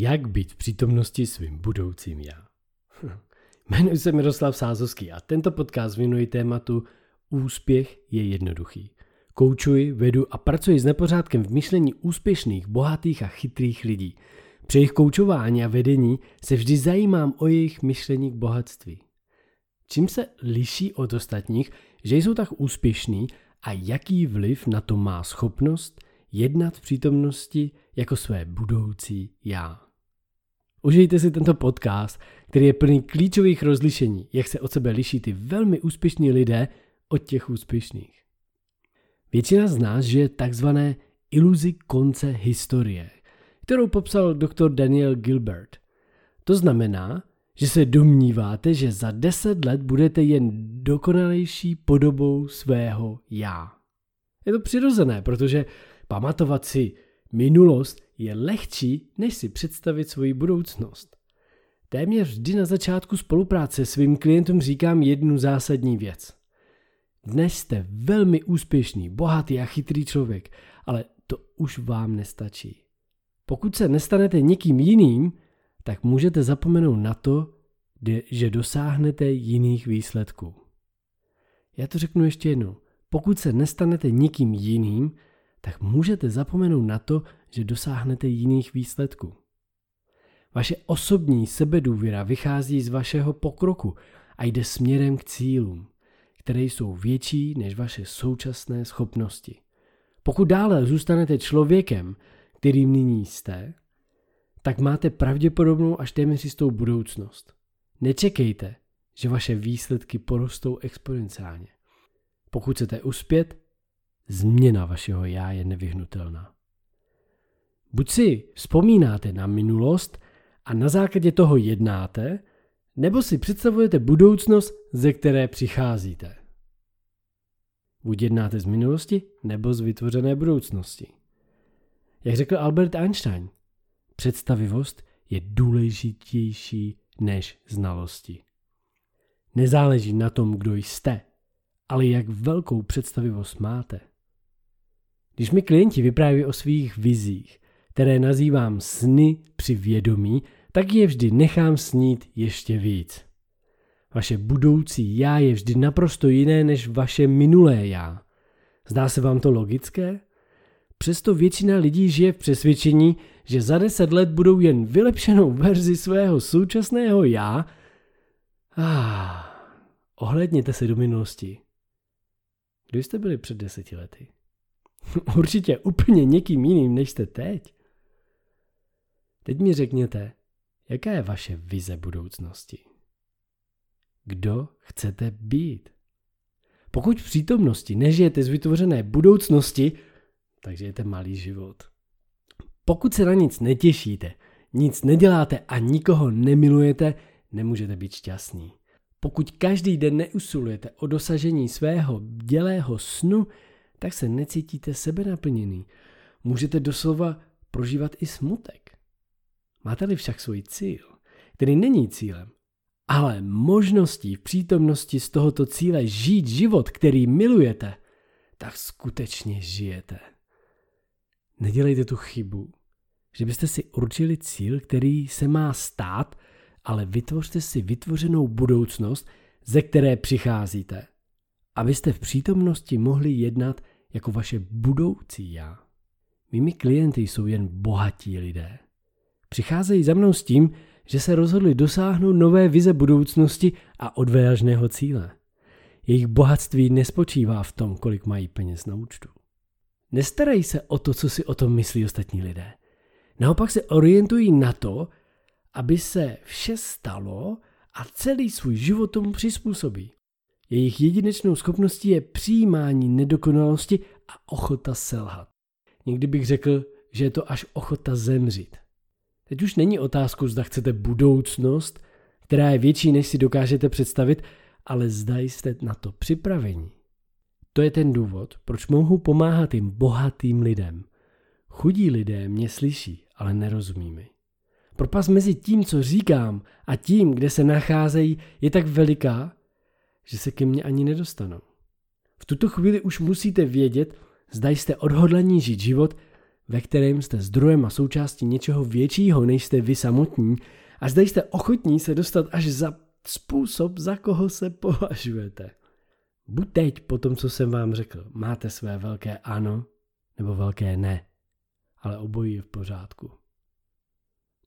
Jak být v přítomnosti svým budoucím já. Jmenuji se Miroslav Sázovský a tento podcast věnuji tématu Úspěch je jednoduchý. Koučuji, vedu a pracuji s nepořádkem v myšlení úspěšných, bohatých a chytrých lidí. Při jejich koučování a vedení se vždy zajímám o jejich myšlení k bohatství. Čím se liší od ostatních, že jsou tak úspěšní a jaký vliv na to má schopnost jednat v přítomnosti jako své budoucí já. Užijte si tento podcast, který je plný klíčových rozlišení, jak se od sebe liší ty velmi úspěšní lidé od těch úspěšných. Většina z nás žije takzvané iluzi konce historie, kterou popsal doktor Daniel Gilbert. To znamená, že se domníváte, že za deset let budete jen dokonalejší podobou svého já. Je to přirozené, protože pamatovat si minulost je lehčí, než si představit svoji budoucnost. Téměř vždy na začátku spolupráce svým klientům říkám jednu zásadní věc. Dnes jste velmi úspěšný, bohatý a chytrý člověk, ale to už vám nestačí. Pokud se nestanete někým jiným, tak můžete zapomenout na to, že dosáhnete jiných výsledků. Já to řeknu ještě jednou. Pokud se nestanete nikým jiným, tak můžete zapomenout na to, že dosáhnete jiných výsledků. Vaše osobní sebedůvěra vychází z vašeho pokroku a jde směrem k cílům, které jsou větší než vaše současné schopnosti. Pokud dále zůstanete člověkem, kterým nyní jste, tak máte pravděpodobnou až téměř jistou budoucnost. Nečekejte, že vaše výsledky porostou exponenciálně. Pokud chcete uspět, změna vašeho já je nevyhnutelná. Buď si vzpomínáte na minulost a na základě toho jednáte, nebo si představujete budoucnost, ze které přicházíte. Buď jednáte z minulosti, nebo z vytvořené budoucnosti. Jak řekl Albert Einstein, představivost je důležitější než znalosti. Nezáleží na tom, kdo jste, ale jak velkou představivost máte. Když mi klienti vypráví o svých vizích, které nazývám sny při vědomí, tak je vždy nechám snít ještě víc. Vaše budoucí já je vždy naprosto jiné než vaše minulé já. Zdá se vám to logické? Přesto většina lidí žije v přesvědčení, že za deset let budou jen vylepšenou verzi svého současného já. Ah, ohledněte se do minulosti. Kdo jste byli před deseti lety? Určitě úplně někým jiným, než jste teď. Teď mi řekněte, jaká je vaše vize budoucnosti? Kdo chcete být? Pokud v přítomnosti nežijete z vytvořené budoucnosti, tak žijete malý život. Pokud se na nic netěšíte, nic neděláte a nikoho nemilujete, nemůžete být šťastní. Pokud každý den neusilujete o dosažení svého dělého snu, tak se necítíte sebenaplněný. Můžete doslova prožívat i smutek. Máte-li však svůj cíl, který není cílem, ale možností v přítomnosti z tohoto cíle žít život, který milujete, tak skutečně žijete. Nedělejte tu chybu, že byste si určili cíl, který se má stát, ale vytvořte si vytvořenou budoucnost, ze které přicházíte, abyste v přítomnosti mohli jednat jako vaše budoucí já. Mými klienty jsou jen bohatí lidé. Přicházejí za mnou s tím, že se rozhodli dosáhnout nové vize budoucnosti a odvážného cíle. Jejich bohatství nespočívá v tom, kolik mají peněz na účtu. Nestarají se o to, co si o tom myslí ostatní lidé. Naopak se orientují na to, aby se vše stalo a celý svůj život tomu přizpůsobí. Jejich jedinečnou schopností je přijímání nedokonalosti a ochota selhat. Někdy bych řekl, že je to až ochota zemřít. Teď už není otázku, zda chcete budoucnost, která je větší, než si dokážete představit, ale zda jste na to připraveni. To je ten důvod, proč mohu pomáhat jim bohatým lidem. Chudí lidé mě slyší, ale nerozumí mi. Propas mezi tím, co říkám a tím, kde se nacházejí, je tak veliká, že se ke mně ani nedostanou. V tuto chvíli už musíte vědět, zda jste odhodlaní žít život, ve kterém jste zdrojem a součástí něčeho většího, než jste vy samotní a zde jste ochotní se dostat až za způsob, za koho se považujete. Buď teď, po tom, co jsem vám řekl, máte své velké ano nebo velké ne, ale obojí je v pořádku.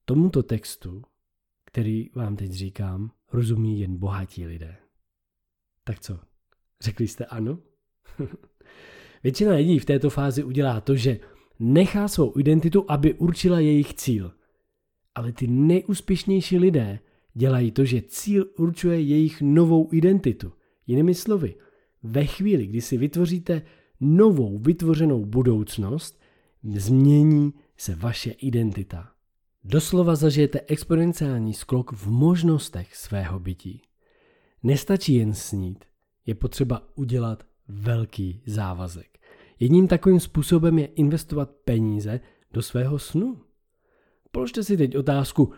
Tomuto textu, který vám teď říkám, rozumí jen bohatí lidé. Tak co, řekli jste ano? Většina lidí v této fázi udělá to, že nechá svou identitu, aby určila jejich cíl. Ale ty nejúspěšnější lidé dělají to, že cíl určuje jejich novou identitu. Jinými slovy, ve chvíli, kdy si vytvoříte novou vytvořenou budoucnost, změní se vaše identita. Doslova zažijete exponenciální sklok v možnostech svého bytí. Nestačí jen snít, je potřeba udělat velký závazek. Jedním takovým způsobem je investovat peníze do svého snu. Položte si teď otázku,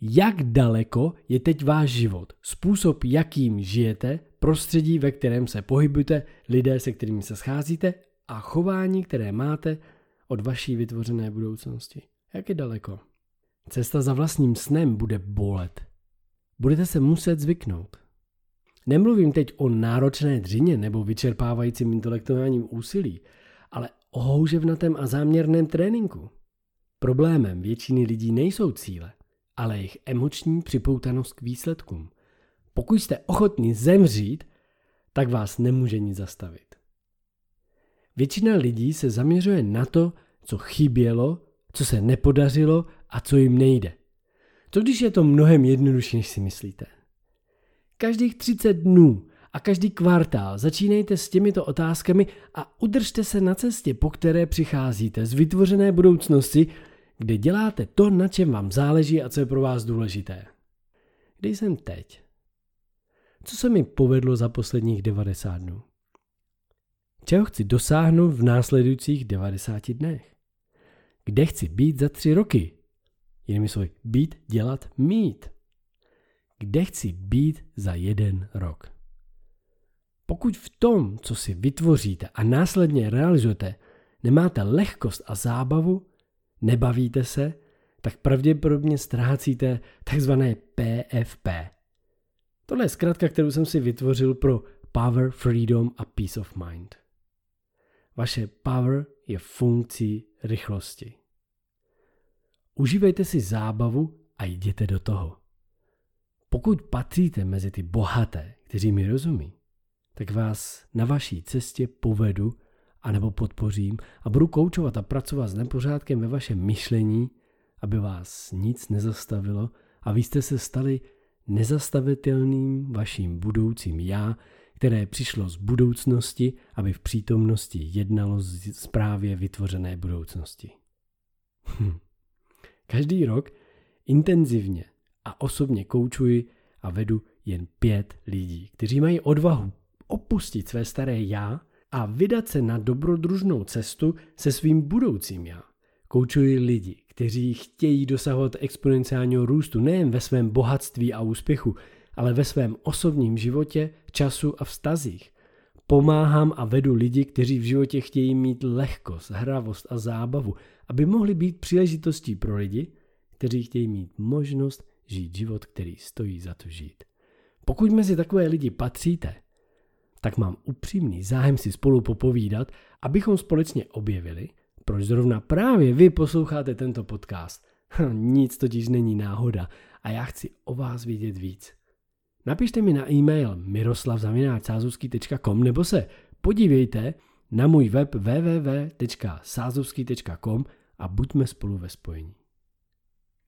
jak daleko je teď váš život, způsob, jakým žijete, prostředí, ve kterém se pohybujete, lidé, se kterými se scházíte a chování, které máte od vaší vytvořené budoucnosti. Jak je daleko? Cesta za vlastním snem bude bolet. Budete se muset zvyknout. Nemluvím teď o náročné dřině nebo vyčerpávajícím intelektuálním úsilí, ale o houževnatém a záměrném tréninku. Problémem většiny lidí nejsou cíle, ale jejich emoční připoutanost k výsledkům. Pokud jste ochotní zemřít, tak vás nemůže nic zastavit. Většina lidí se zaměřuje na to, co chybělo, co se nepodařilo a co jim nejde. Co když je to mnohem jednodušší, než si myslíte? Každých 30 dnů a každý kvartál začínejte s těmito otázkami a udržte se na cestě, po které přicházíte z vytvořené budoucnosti, kde děláte to, na čem vám záleží a co je pro vás důležité. Kde jsem teď? Co se mi povedlo za posledních 90 dnů? Čeho chci dosáhnout v následujících 90 dnech? Kde chci být za tři roky? Jinými slovy, být, dělat, mít. Kde chci být za jeden rok? Pokud v tom, co si vytvoříte a následně realizujete, nemáte lehkost a zábavu, nebavíte se, tak pravděpodobně ztrácíte takzvané PFP. Tohle je zkrátka, kterou jsem si vytvořil pro Power, Freedom a Peace of Mind. Vaše power je funkcí rychlosti. Užívejte si zábavu a jděte do toho. Pokud patříte mezi ty bohaté, kteří mi rozumí, tak vás na vaší cestě povedu anebo podpořím a budu koučovat a pracovat s nepořádkem ve vašem myšlení, aby vás nic nezastavilo a vy jste se stali nezastavitelným vaším budoucím já, které přišlo z budoucnosti, aby v přítomnosti jednalo z právě vytvořené budoucnosti. Hm. Každý rok intenzivně a osobně koučuji a vedu jen pět lidí, kteří mají odvahu opustit své staré já a vydat se na dobrodružnou cestu se svým budoucím já. Koučuji lidi, kteří chtějí dosahovat exponenciálního růstu nejen ve svém bohatství a úspěchu, ale ve svém osobním životě, času a vztazích. Pomáhám a vedu lidi, kteří v životě chtějí mít lehkost, hravost a zábavu, aby mohli být příležitostí pro lidi, kteří chtějí mít možnost žít život, který stojí za to žít. Pokud mezi takové lidi patříte, tak mám upřímný zájem si spolu popovídat, abychom společně objevili, proč zrovna právě vy posloucháte tento podcast. Nic totiž není náhoda a já chci o vás vědět víc. Napište mi na e-mail miroslavzavináčsázovský.com nebo se podívejte na můj web www.sázovský.com a buďme spolu ve spojení.